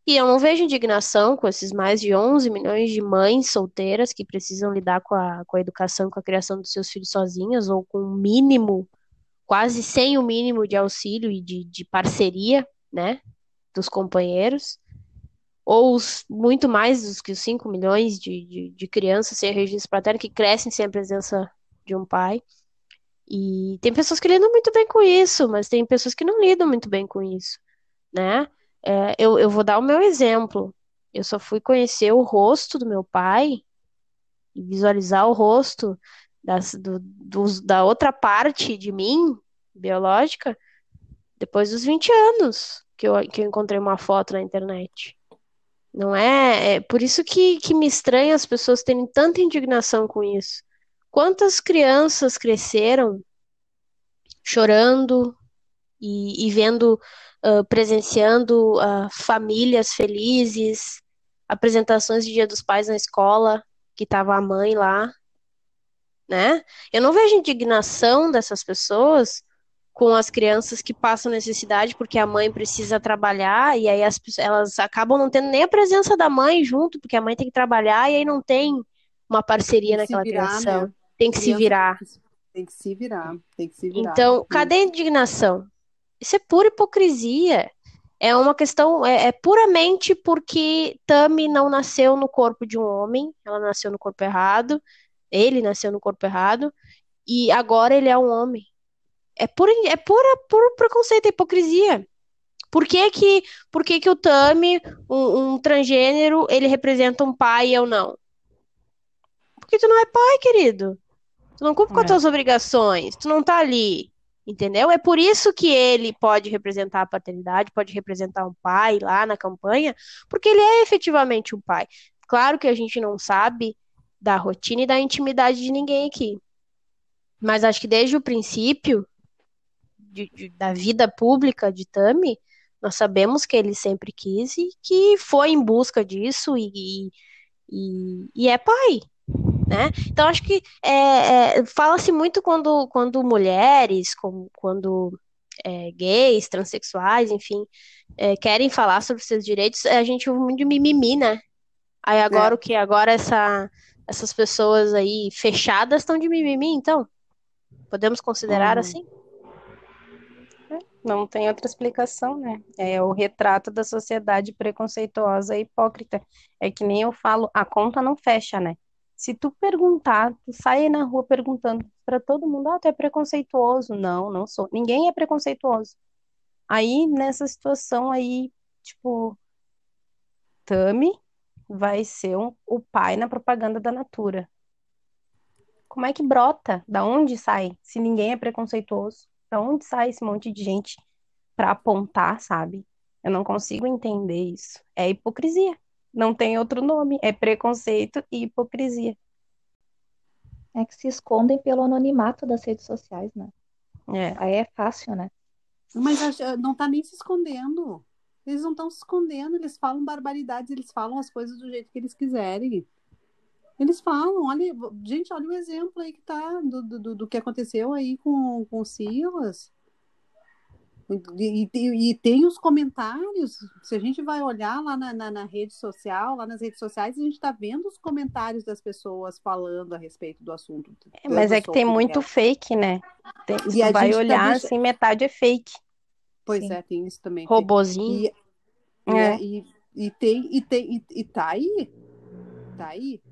A: E eu não vejo indignação com esses mais de 11 milhões de mães solteiras que precisam lidar com a, com a educação, com a criação dos seus filhos sozinhas, ou com o mínimo, quase sem o mínimo de auxílio e de, de parceria, né, dos companheiros ou os, muito mais dos que os 5 milhões de, de, de crianças sem registro paterno que crescem sem a presença de um pai. E tem pessoas que lidam muito bem com isso, mas tem pessoas que não lidam muito bem com isso, né? É, eu, eu vou dar o meu exemplo. Eu só fui conhecer o rosto do meu pai e visualizar o rosto das, do, dos- da outra parte de mim, biológica, depois dos 20 anos que eu, que eu encontrei uma foto na internet. Não é? É por isso que, que me estranha as pessoas terem tanta indignação com isso. Quantas crianças cresceram chorando e, e vendo, ah, presenciando ah, famílias felizes, apresentações de Dia dos Pais na escola, que tava a mãe lá, né? Eu não vejo indignação dessas pessoas com as crianças que passam necessidade porque a mãe precisa trabalhar e aí as, elas acabam não tendo nem a presença da mãe junto, porque a mãe tem que trabalhar e aí não tem uma parceria
C: Tem
A: naquela
C: virar,
A: criação.
C: né?
A: Tem que se virar.
C: Tem que, se- virar, tem que se virar.
A: Então, cadê a indignação? Isso é pura hipocrisia. É uma questão, é, é puramente porque Tami não nasceu no corpo de um homem, ela nasceu no corpo errado, ele nasceu no corpo errado, e agora ele é um homem. É pura, é pura, puro preconceito, é hipocrisia. Por que que, por que que o Tami, um, um transgênero, ele representa um pai e eu não? Porque tu não é pai, querido. Tu não cumpre com as
D: É.
A: tuas obrigações, tu não tá ali. Entendeu? É por isso que ele pode representar a paternidade, pode representar um pai lá na campanha, porque ele é efetivamente um pai. Claro que a gente não sabe da rotina e da intimidade de ninguém aqui. Mas acho que desde o princípio de- de- da vida pública de Tami, nós sabemos que ele sempre quis e que foi em busca disso e, e, E, é pai, né? Então acho que é, é, fala-se muito quando, quando mulheres, com, quando é, gays, transexuais, enfim, é, querem falar sobre seus direitos, a gente ouve muito de mimimi, né? Aí agora
C: É.
A: o que? Agora essa, essas pessoas aí fechadas estão de mimimi, então? Podemos considerar
C: Uhum.
A: assim?
D: Não tem outra explicação, né? É o retrato da sociedade preconceituosa e hipócrita. É que nem eu falo, a conta não fecha, né? Se tu perguntar, tu sai aí na rua perguntando pra todo mundo, ah, tu é preconceituoso? Não, não sou. Ninguém é preconceituoso. Aí, nessa situação aí, tipo, Tami vai ser um- o pai na propaganda da Natura. Como é que brota? Da onde sai? Se ninguém é preconceituoso, da onde sai esse monte de gente pra apontar, sabe? Eu não consigo entender isso. É hipocrisia. Não tem outro nome. É preconceito e hipocrisia.
B: É que se escondem pelo anonimato das redes sociais, né?
D: É.
B: Aí é fácil, né?
C: Mas acho- não tá nem se escondendo. Eles não estão se escondendo, eles falam barbaridades, eles falam as coisas do jeito que eles quiserem. Eles falam, olha, gente, olha o exemplo aí que tá do, do, do que aconteceu aí com, com o Silas. E, e, e tem os comentários. Se a gente vai olhar lá na, na, na rede social, lá nas redes sociais, a gente está vendo os comentários das pessoas falando a respeito do assunto.
D: É, mas é que tem
C: sua
D: muito
C: opinião.
D: fake, né? Tem,
C: E
D: vai
C: tá
D: olhar,
C: deixa-
D: assim, metade é fake.
C: Pois
B: Sim.
C: é, tem isso também.
A: Robozinho.
C: E,
D: É.
C: né, e, e tem, e tem, e, e tá aí. Tá aí.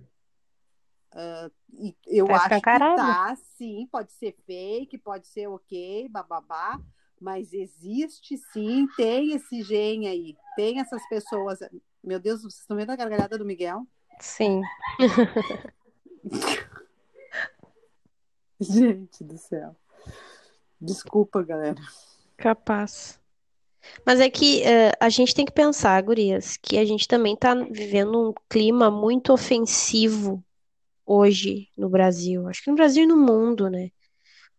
C: E eu
D: Tá
C: acho que tá, sim, pode ser fake, pode ser ok, bababá, mas existe sim, tem esse gene aí, tem essas pessoas. Meu Deus, vocês estão vendo a gargalhada do Miguel?
D: Sim.
C: Gente do céu. Desculpa, galera.
A: Capaz. Mas é que eh, a gente tem que pensar, gurias, que a gente também tá vivendo um clima muito ofensivo hoje no Brasil. Acho que no Brasil e no mundo, né?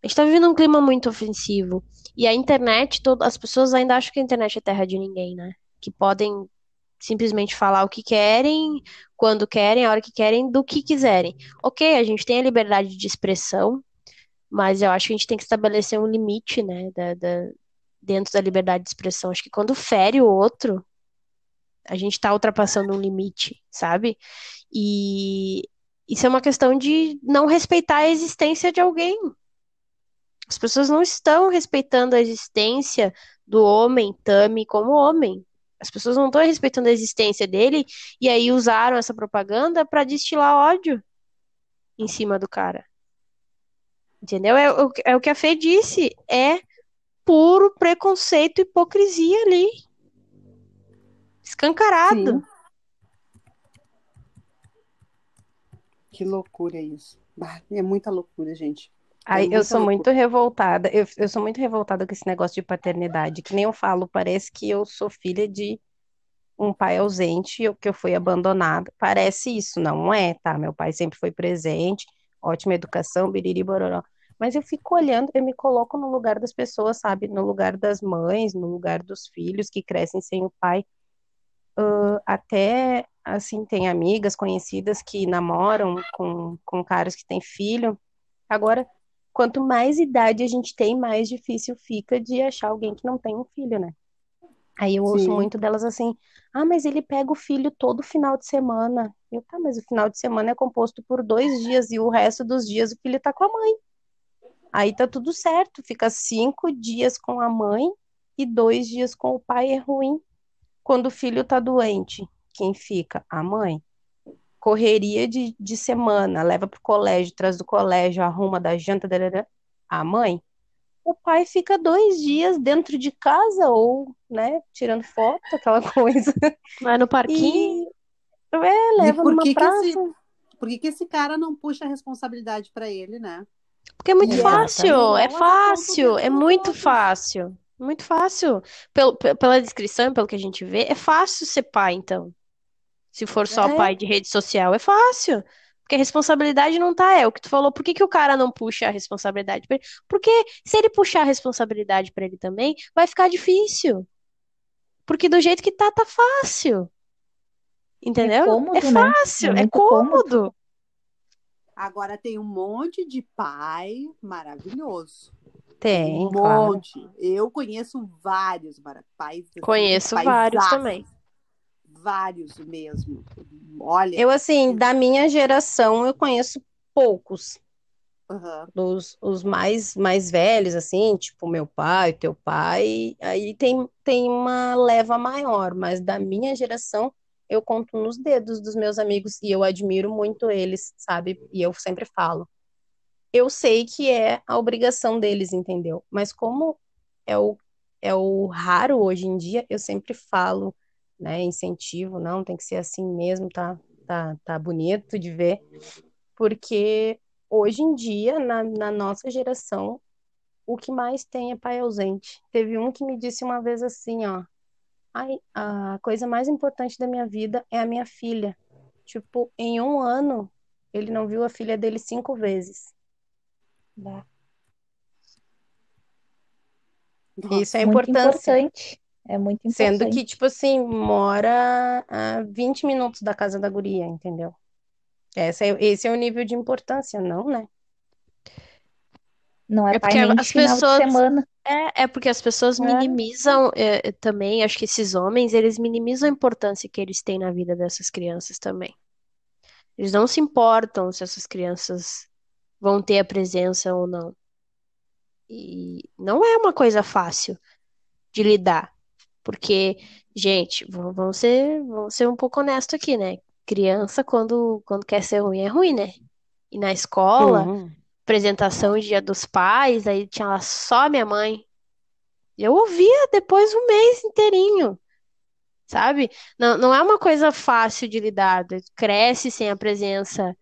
A: A gente tá vivendo um clima muito ofensivo. E a internet, todo, as pessoas ainda acham que a internet é terra de ninguém, né? Que podem simplesmente falar o que querem, quando querem, a hora que querem, do que quiserem. Ok, a gente tem a liberdade de expressão, mas eu acho que a gente tem que estabelecer um limite, né, da, da- dentro da liberdade de expressão. Acho que quando fere o outro, a gente tá ultrapassando um limite, sabe? E isso é uma questão de não respeitar a existência de alguém. As pessoas não estão respeitando a existência do homem Tami como homem. As pessoas não estão respeitando a existência dele e aí usaram essa propaganda para destilar ódio em cima do cara. Entendeu? É, é o que a Fê disse. É puro preconceito e hipocrisia ali. Escancarado.
C: Sim. Que loucura isso. Bah, É muita loucura, gente.
D: Aí eu
C: muita
D: sou
C: loucura.
D: muito revoltada. Eu, eu sou muito revoltada com esse negócio de paternidade. Que nem eu falo, parece que eu sou filha de um pai ausente, eu- que eu fui abandonada. Parece isso, não é, tá? Meu pai sempre foi presente, ótima educação, biriri bororó. Mas eu fico olhando, eu me coloco no lugar das pessoas, sabe? No lugar das mães, no lugar dos filhos que crescem sem o pai. Ah, até, assim, tem amigas conhecidas que namoram com, com caras que têm filho. Agora, quanto mais idade a gente tem, mais difícil fica de achar alguém que não tem um filho, né? Aí eu ouço
C: Sim.
D: muito delas assim: ah, mas ele pega o filho todo final de semana. Eu, tá, mas o final de semana é composto por dois dias e o resto dos dias o filho tá com a mãe. Aí tá tudo certo, fica cinco dias com a mãe e dois dias com o pai é ruim. Quando o filho tá doente, quem fica? A mãe. Correria de, de semana, leva pro colégio, traz do colégio, arruma da janta, darará, a mãe. O pai fica dois dias dentro de casa ou, né, tirando foto, aquela coisa.
A: Vai no parquinho.
D: E é,
C: E
D: leva
C: por
D: numa
C: que que
D: praça.
C: esse, por que que esse cara não puxa a responsabilidade para ele, né?
A: Porque é muito fácil, é fácil, é muito fácil. Muito fácil. Pelo, pe- pela descrição, pelo que a gente vê, é fácil ser pai, então. Se for só
D: É.
A: pai de rede social, é fácil. Porque a responsabilidade não tá, é o que tu falou. Por que que o cara não puxa a responsabilidade pra ele? Porque se ele puxar a responsabilidade pra ele também, vai ficar difícil. Porque do jeito que tá, tá fácil. Entendeu?
B: É cômodo,
A: é
B: né?
A: fácil,
B: É
A: é,
B: muito
A: cômodo.
C: Agora tem um monte de pai maravilhoso.
D: Tem,
C: um
D: claro.
C: monte. Eu conheço vários pais.
A: Conheço vários
C: paisaços.
A: também.
C: Vários mesmo. Olha.
D: Eu, assim, da minha geração, eu conheço poucos.
C: aham.
D: Os, os mais, mais velhos, assim, tipo meu pai, teu pai, aí tem, tem uma leva maior, mas da minha geração, eu conto nos dedos dos meus amigos e eu admiro muito eles, sabe? E eu sempre falo. Eu sei que é a obrigação deles, entendeu? Mas como é o, é o raro hoje em dia, eu sempre falo, né? Incentivo, não, tem que ser assim mesmo, tá, tá, tá bonito de ver, porque hoje em dia, na, na nossa geração, o que mais tem é pai ausente. Teve um que me disse uma vez assim, ó, ai, a coisa mais importante da minha vida é a minha filha. Tipo, em um ano, ele não viu a filha dele cinco vezes. Isso é a importância.
B: importante. É muito
D: Sendo
B: importante.
D: que, tipo assim, mora a 20 minutos da casa da guria, entendeu? Essa é, esse é o nível de importância, não, né?
B: Não é
A: É
B: pai nem
A: as
B: final de
A: pessoas-
B: semana.
A: É, é porque as pessoas
D: É.
A: minimizam é, também, acho que esses homens, eles minimizam a importância que eles têm na vida dessas crianças também. Eles não se importam se essas crianças vão ter a presença ou não. E não é uma coisa fácil de lidar. Porque, gente, vamos ser, vamos ser um pouco honesto aqui, né? Criança, quando, quando quer ser ruim, é ruim, né? E na escola,
D: Sim.
A: Apresentação Dia dos Pais, aí tinha lá só minha mãe. Eu ouvia depois um mês inteirinho, sabe? Não, não é uma coisa fácil de lidar. Cresce sem a presença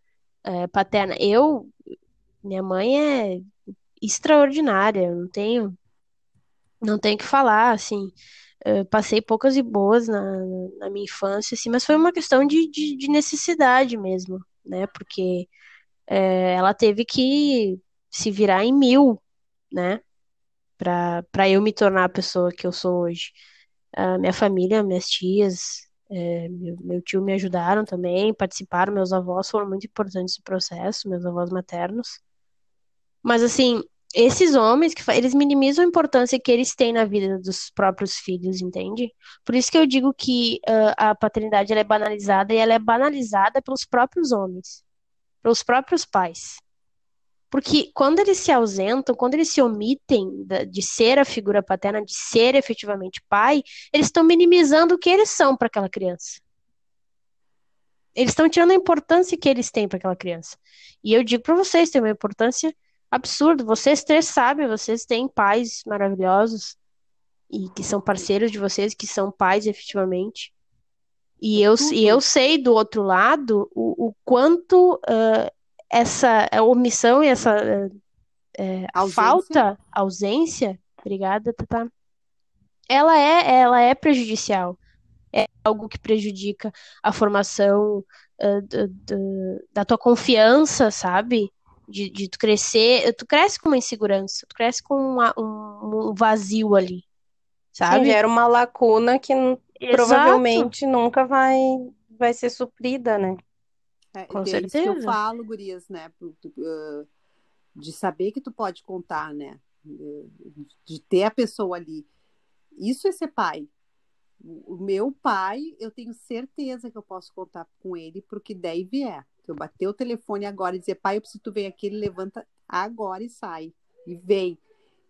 A: é, paterna. Eu, minha mãe é extraordinária, eu não tenho, não tenho que falar, assim. Eu passei poucas e boas na, na minha infância, assim, mas foi uma questão de, de, de necessidade mesmo, né? Porque é, ela teve que se virar em mil, né? Pra eu me tornar a pessoa que eu sou hoje. A minha família, minhas tias, é, meu, meu tio me ajudaram também, participaram, meus avós foram muito importantes no processo, meus avós maternos. Mas assim, esses homens que eles minimizam a importância que eles têm na vida dos próprios filhos, entende? Por isso que eu digo que ah, a paternidade é banalizada e ela é banalizada pelos próprios homens, pelos próprios pais. Porque quando eles se ausentam, quando eles se omitem de ser a figura paterna, de ser efetivamente pai, eles estão minimizando o que eles são para aquela criança. Eles estão tirando a importância que eles têm para aquela criança. E eu digo para vocês, tem uma importância absurda. Vocês três sabem, vocês têm pais maravilhosos e que são parceiros de vocês, que são pais efetivamente. E eu,
C: Tudo.
A: e eu sei do outro lado o, o quanto ah, essa omissão e essa ah,
C: Ausência.
A: falta, ausência, obrigada, Tata, ela é, ela é prejudicial. É algo que prejudica a formação ah, do- do- da tua confiança, sabe? De, de tu crescer, tu cresce com uma insegurança, tu cresce com uma- um, um vazio ali,
D: Sim,
A: sabe?
D: gera uma lacuna que n-
A: Exato.
D: provavelmente nunca vai, vai ser suprida, né?
C: É,
A: Com
C: é isso que eu
A: certeza.
C: falo, gurias, né? de saber que tu pode contar, né? De ter a pessoa ali. Isso é ser pai. O o meu pai, eu tenho certeza que eu posso contar com ele porque daí vier. Se eu bater o telefone agora e dizer, pai, eu preciso que tu venha aqui, ele levanta agora e sai. E vem.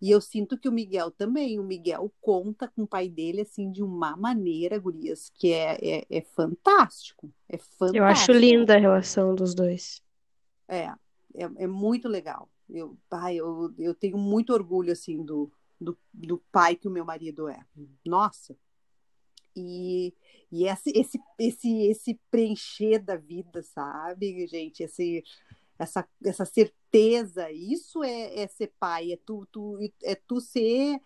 C: E eu sinto que o Miguel também. O Miguel conta com o pai dele, assim, de uma maneira, gurias, que é, é, é fantástico. É fantástico.
A: Eu acho linda a relação dos dois.
C: É, é, é muito legal. Eu, pai, eu, eu tenho muito orgulho, assim, do, do, do pai que o meu marido é. Nossa! E, e esse, esse, esse, esse preencher da vida, sabe, gente? Esse, essa, essa certeza, isso é, é ser pai, é tu, tu, é tu ser,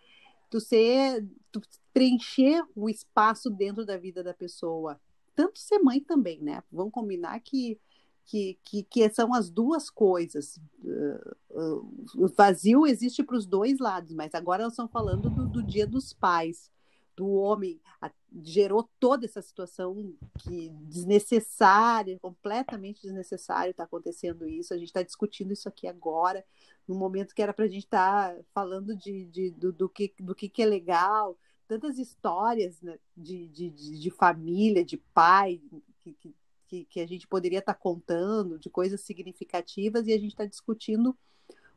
C: tu ser, tu preencher o espaço dentro da vida da pessoa. Tanto ser mãe também, né? Vamos combinar que que, que, que são as duas coisas. Uh, uh, o vazio existe para os dois lados, mas agora nós estamos falando do, do dia dos pais. Do homem a, gerou toda essa situação que desnecessária, completamente desnecessário está acontecendo isso. A gente está discutindo isso aqui agora, no momento que era para a gente estar tá falando de, de do, do, que, do que, que é legal, tantas histórias né, de, de, de, família, de pai, que, que, que a gente poderia estar tá contando, de coisas significativas, e a gente está discutindo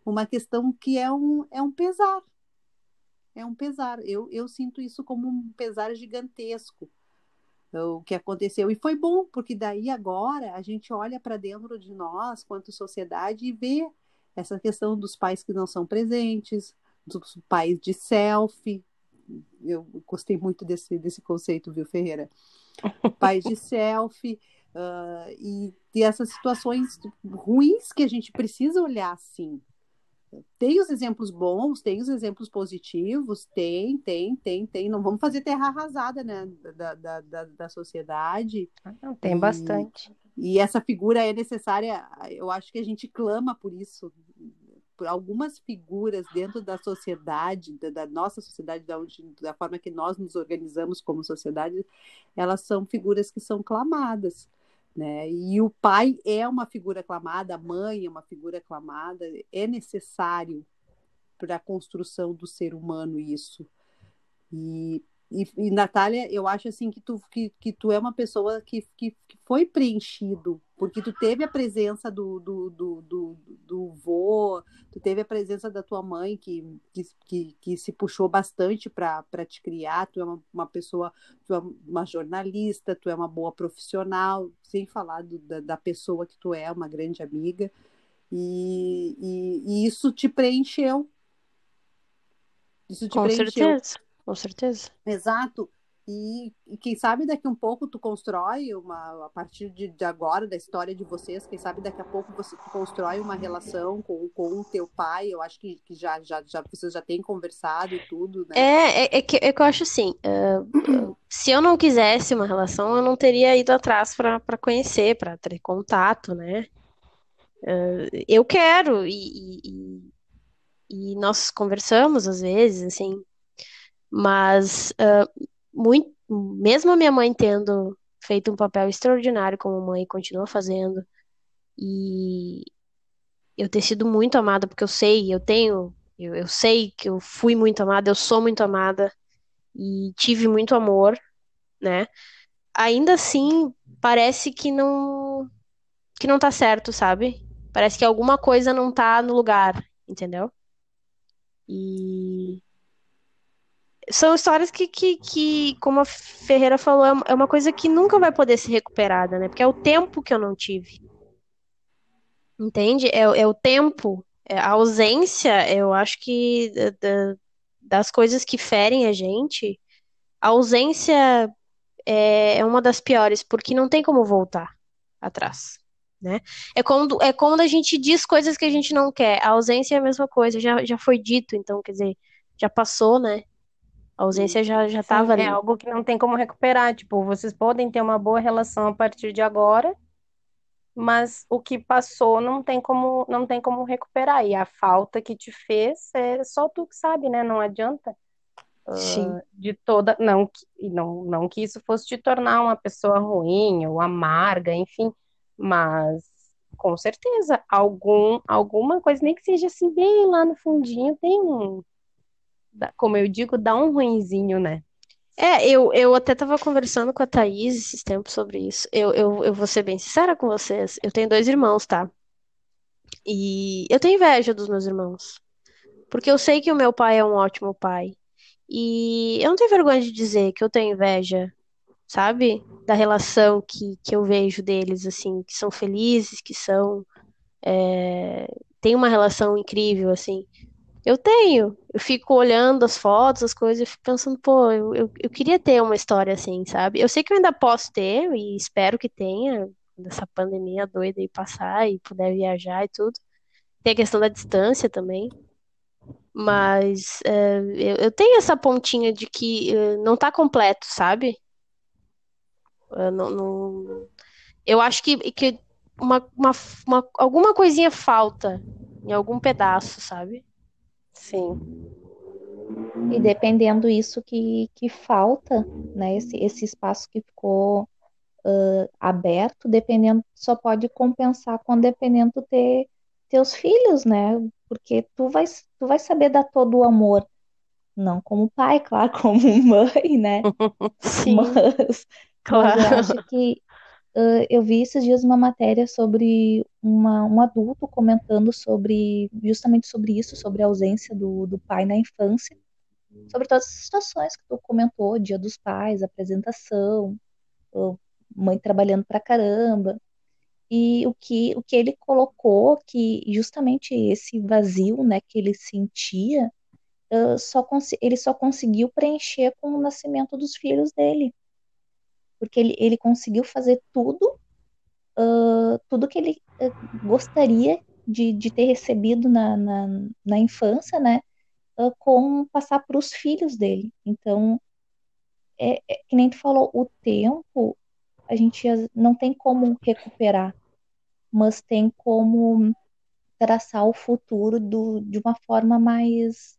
C: uma questão que é um, é um pesar. É um pesar. Eu, eu sinto isso como um pesar gigantesco o que aconteceu. E foi bom, porque daí agora a gente olha para dentro de nós, quanto sociedade, e vê essa questão dos pais que não são presentes, dos pais de selfie, eu gostei muito desse, desse conceito, viu, Ferreira? Pais de selfie, uh, e, e essas situações ruins que a gente precisa olhar assim. Tem os exemplos bons, tem os exemplos positivos, tem, tem, tem, tem. Não vamos fazer terra arrasada, né, da, da, da, da sociedade.
A: Não, tem e, bastante.
C: E essa figura é necessária, eu acho que a gente clama por isso, por algumas figuras dentro da sociedade, da, da nossa sociedade, da, onde, da forma que nós nos organizamos como sociedade, elas são figuras que são clamadas. Né? E o pai é uma figura aclamada, a mãe é uma figura aclamada, é necessário para a construção do ser humano isso. E e, e, Natália, eu acho assim que tu, que, que tu é uma pessoa que, que, que foi preenchido, porque tu teve a presença do, do, do, do, do vô, tu teve a presença da tua mãe que, que, que, que se puxou bastante para te criar, tu é uma, uma pessoa, tu é uma jornalista, tu é uma boa profissional, sem falar do, da, da pessoa que tu é, uma grande amiga, e, e, e isso te preencheu.
A: Isso te Com preencheu. certeza com certeza.
C: Exato. E, e, quem sabe daqui um pouco tu constrói uma, a partir de, de, agora, da história de vocês, quem sabe daqui a pouco você constrói uma relação com, com o teu pai, eu acho que, que já, já, já vocês já têm conversado e tudo, né?
A: É, é, é, que, é que eu acho assim, uh, se eu não quisesse uma relação, eu não teria ido atrás para conhecer, para ter contato, né? Uh, eu quero, e, e, e nós conversamos às vezes, assim, mas, uh, muito, mesmo a minha mãe tendo feito um papel extraordinário como mãe, continua fazendo, e eu ter sido muito amada, porque eu sei, eu tenho, eu, eu sei que eu fui muito amada, eu sou muito amada, e tive muito amor, né? Ainda assim, parece que não que não tá certo, sabe? Parece que alguma coisa não tá no lugar, entendeu? E são histórias que, que, que, como a Ferreira falou, é, é uma coisa que nunca vai poder ser recuperada, né? Porque é o tempo que eu não tive. Entende? É, é o tempo, é a ausência, eu acho que da, das coisas que ferem a gente, a ausência é, é uma das piores, porque não tem como voltar atrás. Né? É quando, é quando a gente diz coisas que a gente não quer. A ausência é a mesma coisa, já, já foi dito, então, quer dizer, já passou, né? A ausência já já estava ali.
D: É algo que não tem como recuperar. Tipo, vocês podem ter uma boa relação a partir de agora, mas o que passou não tem como não tem como recuperar. E a falta que te fez é só tu que sabe, né? Não adianta.
A: Sim.
D: Uh, de toda não não não que isso fosse te tornar uma pessoa ruim ou amarga, enfim, mas com certeza algum alguma coisa nem que seja assim bem lá no fundinho tem um como eu digo, dá um ruinzinho, né?
A: É, eu, eu até tava conversando com a Thaís esses tempos sobre isso. Eu, eu, eu vou ser bem sincera com vocês. Eu tenho dois irmãos, tá? E eu tenho inveja dos meus irmãos. Porque eu sei que o meu pai é um ótimo pai. E eu não tenho vergonha de dizer que eu tenho inveja, sabe? Da relação que, que eu vejo deles, assim, que são felizes, que são. É... Tem uma relação incrível, assim. Eu tenho. Eu fico olhando as fotos, as coisas, e fico pensando, pô, eu, eu, eu, queria ter uma história assim, sabe? Eu sei que eu ainda posso ter, e espero que tenha, dessa pandemia doida aí passar e puder viajar e tudo. Tem a questão da distância também. Mas é, eu, eu, tenho essa pontinha de que uh, não tá completo, sabe? Eu, não, não... eu acho que, que uma, uma, uma, alguma coisinha falta em algum pedaço, sabe?
D: Sim.
B: E dependendo isso que, que falta, né, esse, esse espaço que ficou uh, aberto, dependendo, só pode compensar quando dependendo ter teus filhos, né? Porque tu vai, tu vai saber dar todo o amor, não como pai, claro, como mãe, né?
D: Sim,
B: Mas,
D: claro.
B: mas eu acho que uh, eu vi esses dias uma matéria sobre uma, um adulto comentando sobre justamente sobre isso, sobre a ausência do, do pai na infância, sobre todas as situações que tu comentou, dia dos pais, apresentação, mãe trabalhando pra caramba. E o que, o que ele colocou, que justamente esse vazio né, que ele sentia, uh, só ele só conseguiu preencher com o nascimento dos filhos dele. Porque ele, ele conseguiu fazer tudo, uh, tudo que ele uh, gostaria de, de ter recebido na, na, na infância, né? com passar para os filhos dele. Então, é, é, que nem tu falou, o tempo a gente não tem como recuperar, mas tem como traçar o futuro do, de uma forma mais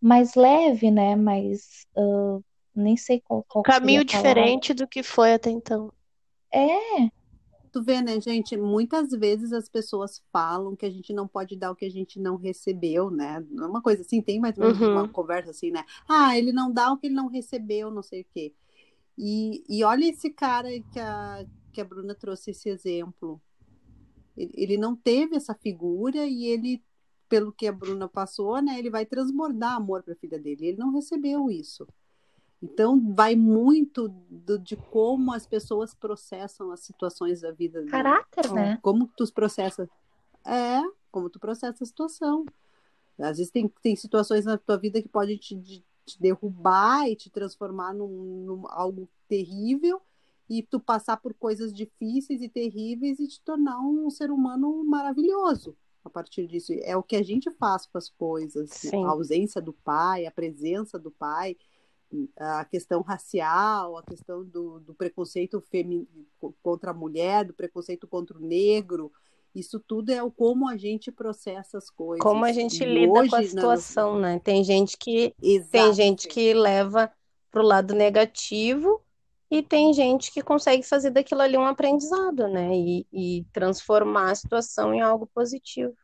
B: mais leve, né? Mais uh, nem sei qual, qual
D: caminho diferente do que foi até então.
B: É.
C: Tu vê, né, gente? Muitas vezes as pessoas falam que a gente não pode dar o que a gente não recebeu, né? É uma coisa assim, tem mais ou menos uhum. uma conversa assim, né? Ah, ele não dá o que ele não recebeu, não sei o quê. E, e olha esse cara que a, que a Bruna trouxe esse exemplo. Ele, ele não teve essa figura e ele, pelo que a Bruna passou, né, ele vai transbordar amor para a filha dele. Ele não recebeu isso. Então, vai muito do, de como as pessoas processam as situações da vida.
B: Caráter, né?
C: Como tu processa. É, como tu processa a situação. Às vezes tem, tem situações na tua vida que podem te, te derrubar e te transformar num, num, algo terrível e tu passar por coisas difíceis e terríveis e te tornar um ser humano maravilhoso a partir disso. É o que a gente faz com as coisas, Sim. a ausência do pai, a presença do pai, a questão racial, a questão do, do preconceito contra a mulher, do preconceito contra o negro, isso tudo é o como a gente processa as coisas.
D: Como a gente e lida hoje, com a situação, né? Tem gente que Exato. tem gente que leva para o lado negativo e tem gente que consegue fazer daquilo ali um aprendizado, né? E, e transformar a situação em algo positivo.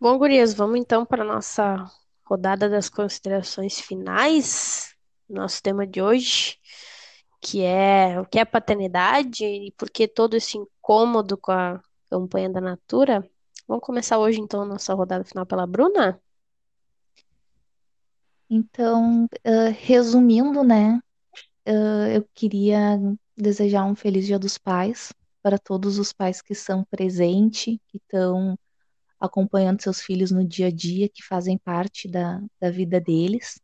D: Bom, gurias, vamos então para a nossa rodada das considerações finais, nosso tema de hoje que é o que é paternidade e por que todo esse incômodo com a campanha da Natura. Vamos começar hoje, então, nossa rodada final pela Bruna?
B: Então, uh, resumindo, né, uh, eu queria desejar um feliz Dia dos Pais para todos os pais que são presentes, que estão acompanhando seus filhos no dia a dia, que fazem parte da, da vida deles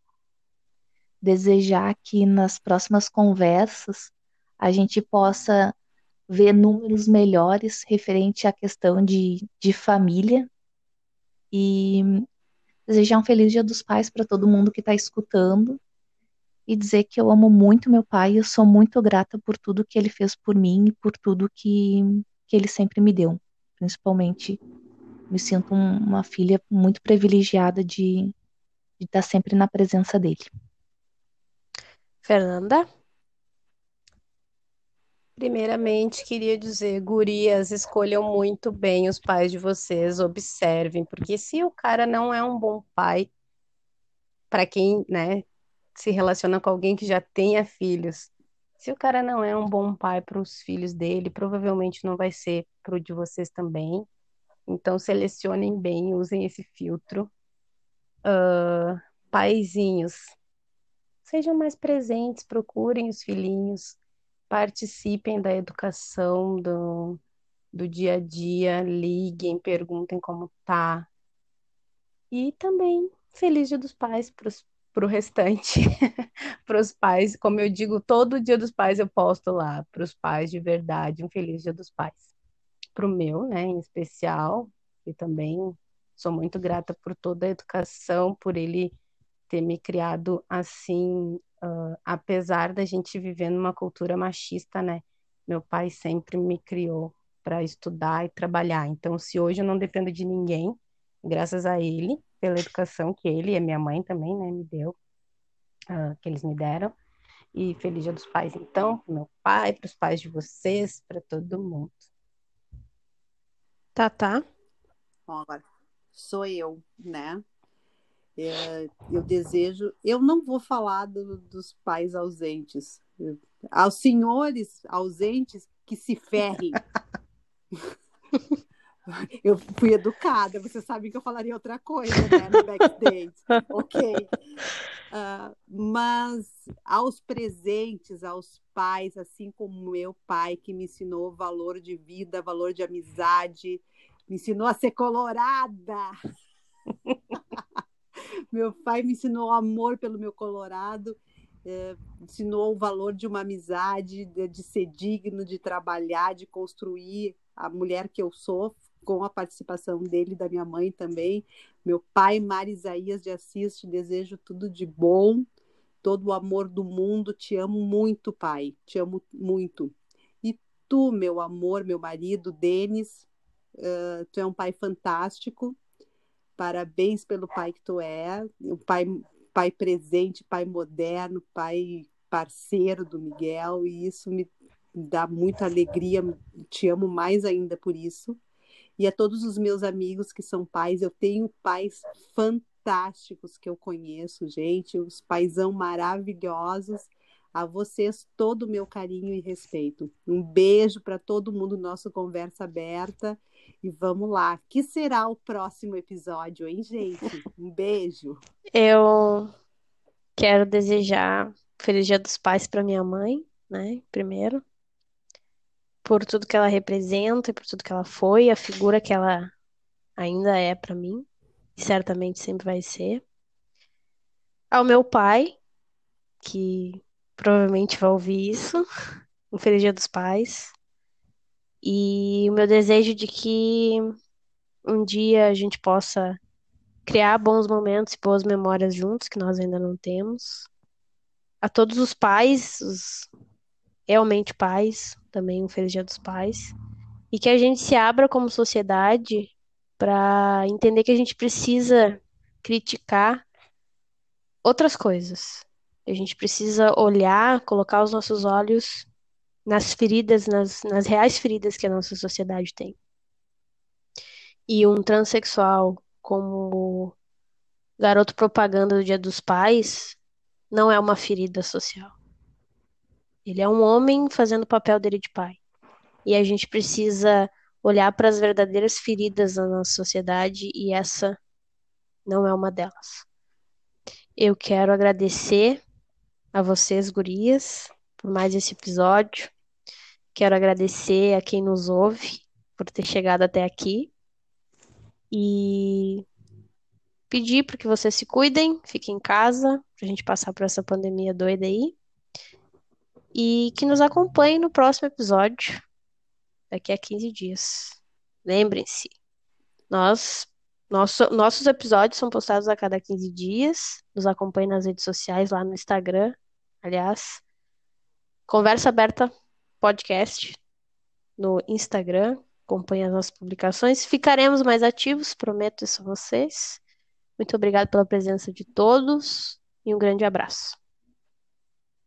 B: desejar que nas próximas conversas a gente possa ver números melhores referente à questão de, de família e desejar um feliz Dia dos Pais para todo mundo que está escutando e dizer que eu amo muito meu pai e eu sou muito grata por tudo que ele fez por mim e por tudo que, que ele sempre me deu. Principalmente, me sinto um, uma filha muito privilegiada de, de estar sempre na presença dele.
D: Fernanda? Primeiramente, queria dizer, gurias, escolham muito bem os pais de vocês, observem, porque se o cara não é um bom pai, para quem, né, se relaciona com alguém que já tenha filhos, se o cara não é um bom pai para os filhos dele, provavelmente não vai ser para o de vocês também. Então, selecionem bem, usem esse filtro. Uh, paizinhos, sejam mais presentes, procurem os filhinhos, participem da educação, do, do dia a dia, liguem, perguntem como tá. E também feliz dia dos pais para o restante, para os pais, como eu digo, todo dia dos pais eu posto lá, para os pais de verdade, um feliz dia dos pais. Para o meu, né, em especial, e também sou muito grata por toda a educação, por ele ter me criado assim, uh, apesar da gente viver numa cultura machista, né? Meu pai sempre me criou para estudar e trabalhar. Então, se hoje eu não dependo de ninguém, graças a ele, pela educação que ele e a minha mãe também, né, me deu, uh, que eles me deram. E feliz dia dos pais, então, meu pai, para os pais de vocês, para todo mundo.
A: Tá, tá.
C: Bom, agora sou eu, né? É, eu desejo. Eu não vou falar do, dos pais ausentes. Aos senhores ausentes que se ferrem. Eu fui educada, você sabe que eu falaria outra coisa, né, no backstage. ok. Uh, mas aos presentes, aos pais, assim como meu pai, que me ensinou valor de vida, valor de amizade, me ensinou a ser colorada. meu pai me ensinou amor pelo meu colorado, é, ensinou o valor de uma amizade, de, de ser digno, de trabalhar, de construir a mulher que eu sou, com a participação dele e da minha mãe também. Meu pai, Marisaías de Assis, te desejo tudo de bom, todo o amor do mundo. Te amo muito, pai. Te amo muito. E tu, meu amor, meu marido, Denis, uh, tu é um pai fantástico. Parabéns pelo pai que tu é, um pai, pai presente, pai moderno, pai parceiro do Miguel, e isso me dá muita alegria. Te amo mais ainda por isso e a todos os meus amigos que são pais. Eu tenho pais fantásticos que eu conheço, gente, os paisão maravilhosos. A vocês todo o meu carinho e respeito. Um beijo para todo mundo, nosso Conversa Aberta. E vamos lá. Que será o próximo episódio, hein, gente? Um beijo.
A: Eu quero desejar Feliz Dia dos Pais para minha mãe, né? Primeiro por tudo que ela representa e por tudo que ela foi, a figura que ela ainda é para mim, e certamente sempre vai ser. Ao meu pai, que provavelmente vai ouvir isso, um Feliz Dia dos Pais. E o meu desejo de que um dia a gente possa criar bons momentos e boas memórias juntos, que nós ainda não temos. A todos os pais, os realmente pais, também um Feliz Dia dos Pais, e que a gente se abra como sociedade para entender que a gente precisa criticar outras coisas. A gente precisa olhar, colocar os nossos olhos nas feridas, nas, nas reais feridas que a nossa sociedade tem. E um transexual como garoto propaganda do Dia dos Pais não é uma ferida social. Ele é um homem fazendo o papel dele de pai. E a gente precisa olhar para as verdadeiras feridas da nossa sociedade e essa não é uma delas. Eu quero agradecer a vocês, gurias, por mais esse episódio. Quero agradecer a quem nos ouve por ter chegado até aqui. E pedir para que vocês se cuidem, fiquem em casa, para a gente passar por essa pandemia doida aí e que nos acompanhe no próximo episódio, daqui a 15 dias. Lembrem-se, nós, nosso, nossos episódios são postados a cada 15 dias. Nos acompanhe nas redes sociais, lá no Instagram, aliás. Conversa Aberta Podcast no Instagram. Acompanhe as nossas publicações. Ficaremos mais ativos, prometo isso a vocês. Muito obrigado pela presença de todos e um grande abraço.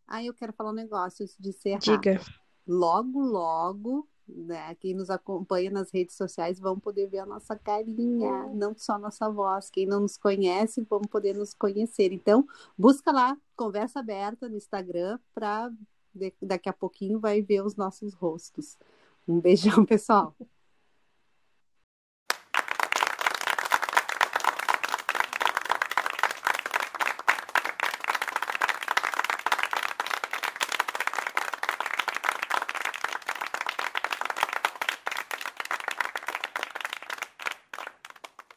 C: Ah, eu quero falar um negócio de encerrar.
A: Diga.
C: Logo, logo, né? Quem nos acompanha nas redes sociais vão poder ver a nossa carinha, não só a nossa voz. Quem não nos conhece, vão poder nos conhecer. Então, busca lá, conversa aberta no Instagram, para daqui a pouquinho vai ver os nossos rostos. Um beijão, pessoal.